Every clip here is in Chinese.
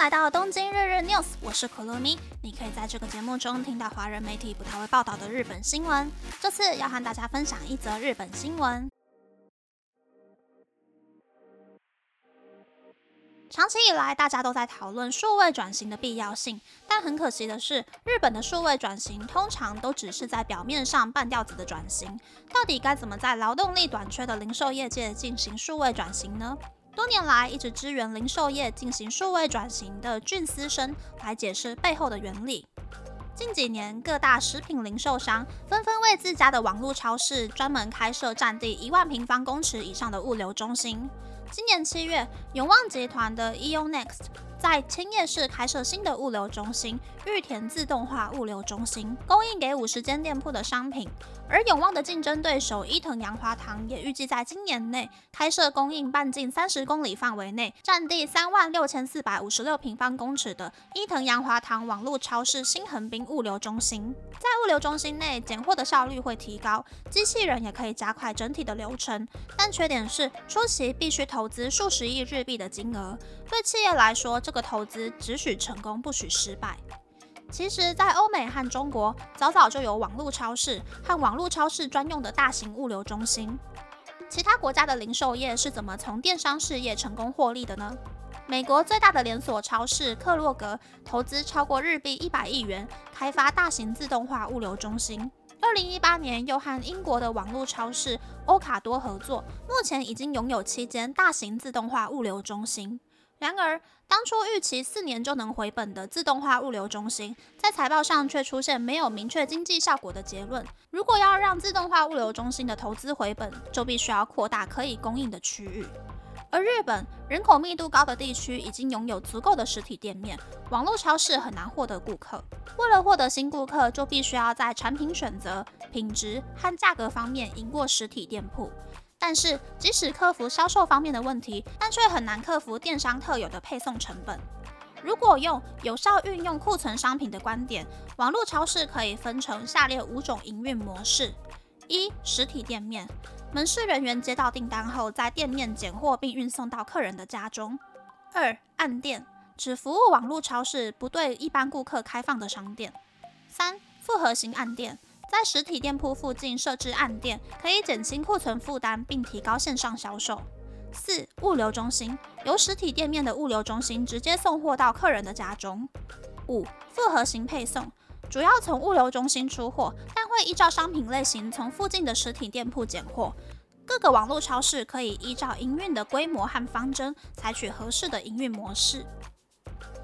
来到东京日日 news，我是可乐咪。你可以在这个节目中听到华人媒体不太会报道的日本新闻。这次要和大家分享一则日本新闻。长期以来，大家都在讨论数位转型的必要性，但很可惜的是，日本的数位转型通常都只是在表面上半吊子的转型。到底该怎么在劳动力短缺的零售业界进行数位转型呢？多年来一直支援零售业进行数位转型的俊思生来解释背后的原理。近几年，各大食品零售商纷纷为自家的网络超市专门开设占地一万平方公尺以上的物流中心。今年七月，永旺集团的 EONext 在千叶市开设新的物流中心——玉田自动化物流中心，供应给五十间店铺的商品。而永旺的竞争对手伊藤洋华堂也预计在今年内开设供应半径三十公里范围内、占地三万六千四百五十六平方公尺的伊藤洋华堂网络超市新横滨物流中心。在物流中心内，拣货的效率会提高，机器人也可以加快整体的流程。但缺点是，初期必须投投资数十亿日币的金额。对企业来说，这个投资只许成功，不许失败。其实，在欧美和中国，早早就有网络超市和网络超市专用的大型物流中心。其他国家的零售业是怎么从电商事业成功获利的呢？美国最大的连锁超市克洛格投资超过日币一百亿元，开发大型自动化物流中心。二零一八年，又和英国的网络超市欧卡多合作，目前已经拥有七间大型自动化物流中心。然而，当初预期四年就能回本的自动化物流中心，在财报上却出现没有明确经济效果的结论。如果要让自动化物流中心的投资回本，就必须要扩大可以供应的区域。而日本人口密度高的地区已经拥有足够的实体店面，网络超市很难获得顾客。为了获得新顾客，就必须要在产品选择、品质和价格方面赢过实体店铺。但是，即使克服销售方面的问题，但却很难克服电商特有的配送成本。如果用有效运用库存商品的观点，网络超市可以分成下列五种营运模式：一、实体店面，门市人员接到订单后，在店面拣货并运送到客人的家中；二、暗店，只服务网络超市，不对一般顾客开放的商店；三、复合型暗店。在实体店铺附近设置暗店，可以减轻库存负担，并提高线上销售。四、物流中心由实体店面的物流中心直接送货到客人的家中。五、复合型配送主要从物流中心出货，但会依照商品类型从附近的实体店铺拣货。各个网络超市可以依照营运的规模和方针，采取合适的营运模式。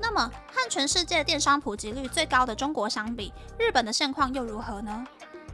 那么，和全世界电商普及率最高的中国相比，日本的现况又如何呢？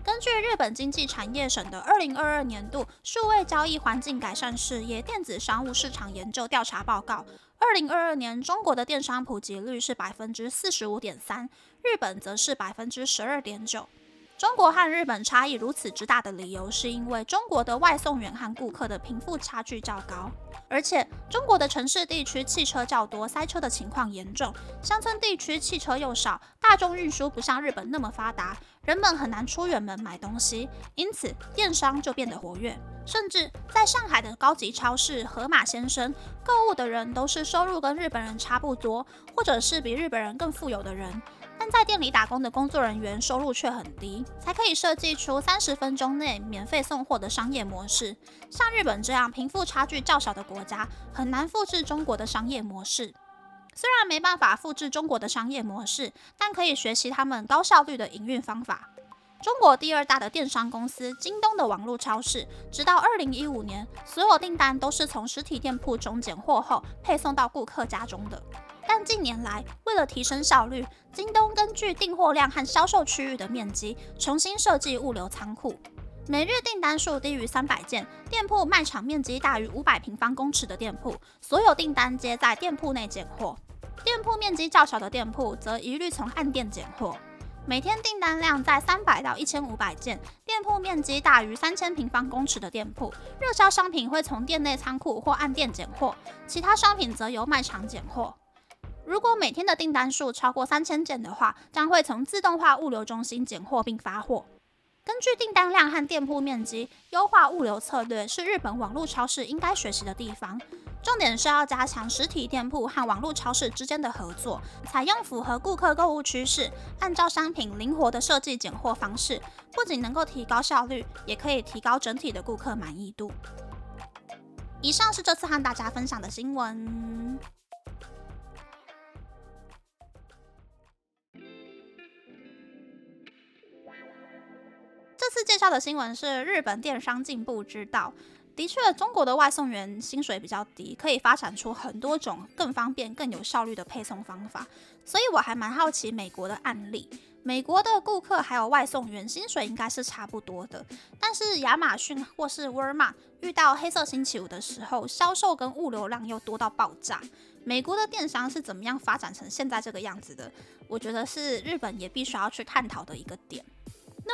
根据日本经济产业省的二零二二年度数位交易环境改善事业电子商务市场研究调查报告，二零二二年中国的电商普及率是百分之四十五点三，日本则是百分之十二点九。中国和日本差异如此之大的理由，是因为中国的外送员和顾客的贫富差距较高，而且中国的城市地区汽车较多，塞车的情况严重；乡村地区汽车又少，大众运输不像日本那么发达，人们很难出远门买东西，因此电商就变得活跃。甚至在上海的高级超市盒马先生，购物的人都是收入跟日本人差不多，或者是比日本人更富有的人。但在店里打工的工作人员收入却很低，才可以设计出三十分钟内免费送货的商业模式。像日本这样贫富差距较小的国家，很难复制中国的商业模式。虽然没办法复制中国的商业模式，但可以学习他们高效率的营运方法。中国第二大的电商公司京东的网络超市，直到二零一五年，所有订单都是从实体店铺中拣货后配送到顾客家中的。但近年来，为了提升效率，京东根据订货量和销售区域的面积，重新设计物流仓库。每日订单数低于三百件，店铺卖场面积大于五百平方公尺的店铺，所有订单皆在店铺内拣货；店铺面积较小的店铺，则一律从暗店拣货。每天订单量在三百到一千五百件，店铺面积大于三千平方公尺的店铺，热销商品会从店内仓库或暗店拣货，其他商品则由卖场拣货。如果每天的订单数超过三千件的话，将会从自动化物流中心拣货并发货。根据订单量和店铺面积优化物流策略，是日本网络超市应该学习的地方。重点是要加强实体店铺和网络超市之间的合作，采用符合顾客购物趋势、按照商品灵活的设计拣货方式，不仅能够提高效率，也可以提高整体的顾客满意度。以上是这次和大家分享的新闻。次介绍的新闻是日本电商进步之道。的确，中国的外送员薪水比较低，可以发展出很多种更方便、更有效率的配送方法。所以我还蛮好奇美国的案例。美国的顾客还有外送员薪水应该是差不多的，但是亚马逊或是沃尔玛遇到黑色星期五的时候，销售跟物流量又多到爆炸。美国的电商是怎么样发展成现在这个样子的？我觉得是日本也必须要去探讨的一个点。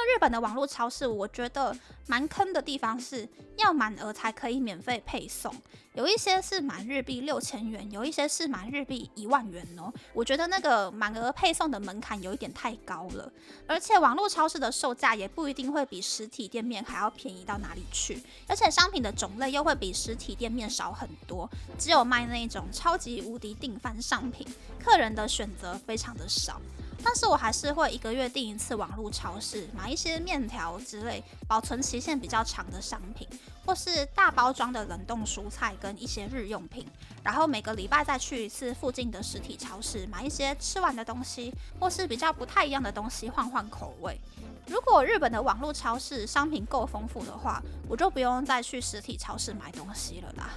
那日本的网络超市，我觉得蛮坑的地方是要满额才可以免费配送，有一些是满日币六千元，有一些是满日币一万元哦。我觉得那个满额配送的门槛有一点太高了，而且网络超市的售价也不一定会比实体店面还要便宜到哪里去，而且商品的种类又会比实体店面少很多，只有卖那种超级无敌定番商品，客人的选择非常的少。但是我还是会一个月订一次网络超市，买一些面条之类保存期限比较长的商品，或是大包装的冷冻蔬菜跟一些日用品。然后每个礼拜再去一次附近的实体超市，买一些吃完的东西，或是比较不太一样的东西，换换口味。如果日本的网络超市商品够丰富的话，我就不用再去实体超市买东西了啦。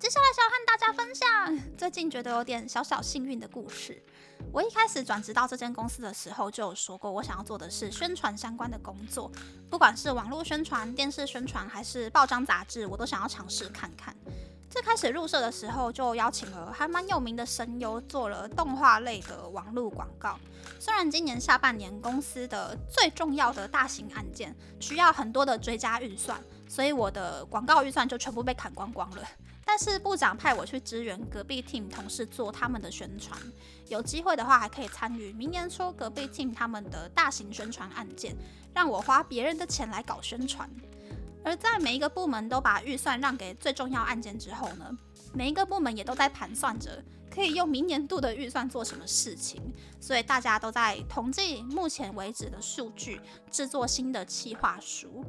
接下来想要和大家分享最近觉得有点小小幸运的故事。我一开始转职到这间公司的时候，就有说过我想要做的是宣传相关的工作，不管是网络宣传、电视宣传，还是报章杂志，我都想要尝试看看。最开始入社的时候，就邀请了还蛮有名的声优做了动画类的网络广告。虽然今年下半年公司的最重要的大型案件需要很多的追加预算，所以我的广告预算就全部被砍光光了。但是部长派我去支援隔壁 team 同事做他们的宣传，有机会的话还可以参与明年初隔壁 team 他们的大型宣传案件，让我花别人的钱来搞宣传。而在每一个部门都把预算让给最重要案件之后呢，每一个部门也都在盘算着可以用明年度的预算做什么事情，所以大家都在统计目前为止的数据，制作新的企划书。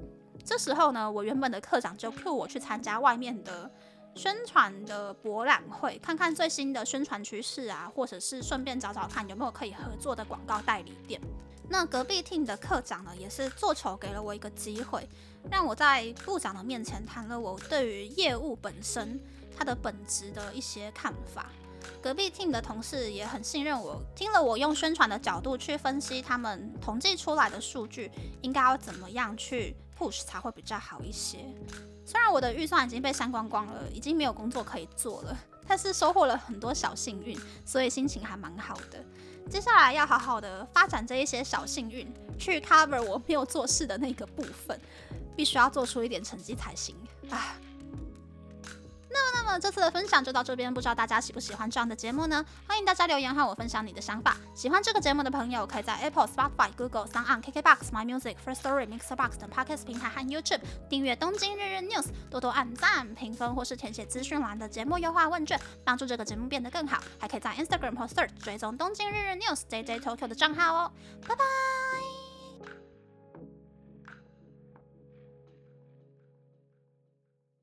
这时候呢，我原本的课长就 cue 我去参加外面的。宣传的博览会，看看最新的宣传趋势啊，或者是顺便找找看有没有可以合作的广告代理店。那隔壁 team 的课长呢，也是做球给了我一个机会，让我在部长的面前谈了我对于业务本身它的本质的一些看法。隔壁 team 的同事也很信任我，听了我用宣传的角度去分析他们统计出来的数据，应该要怎么样去 push 才会比较好一些。虽然我的预算已经被删光光了，已经没有工作可以做了，但是收获了很多小幸运，所以心情还蛮好的。接下来要好好的发展这一些小幸运，去 cover 我没有做事的那个部分，必须要做出一点成绩才行啊。那么那么这次的分享就到这边，不知道大家喜不喜欢这样的节目呢？欢迎大家留言和我分享你的想法。喜欢这个节目的朋友，可以在 Apple、Spotify、Google、s o n KKBox、My Music、First Story、Mixbox 等 Podcast 平台和 YouTube 订阅《东京日日 News》，多多按赞、评分或是填写资讯栏的节目优化问卷，帮助这个节目变得更好。还可以在 Instagram 或 Search 追踪《东京日日 News》JJ Tokyo 的账号哦。拜拜。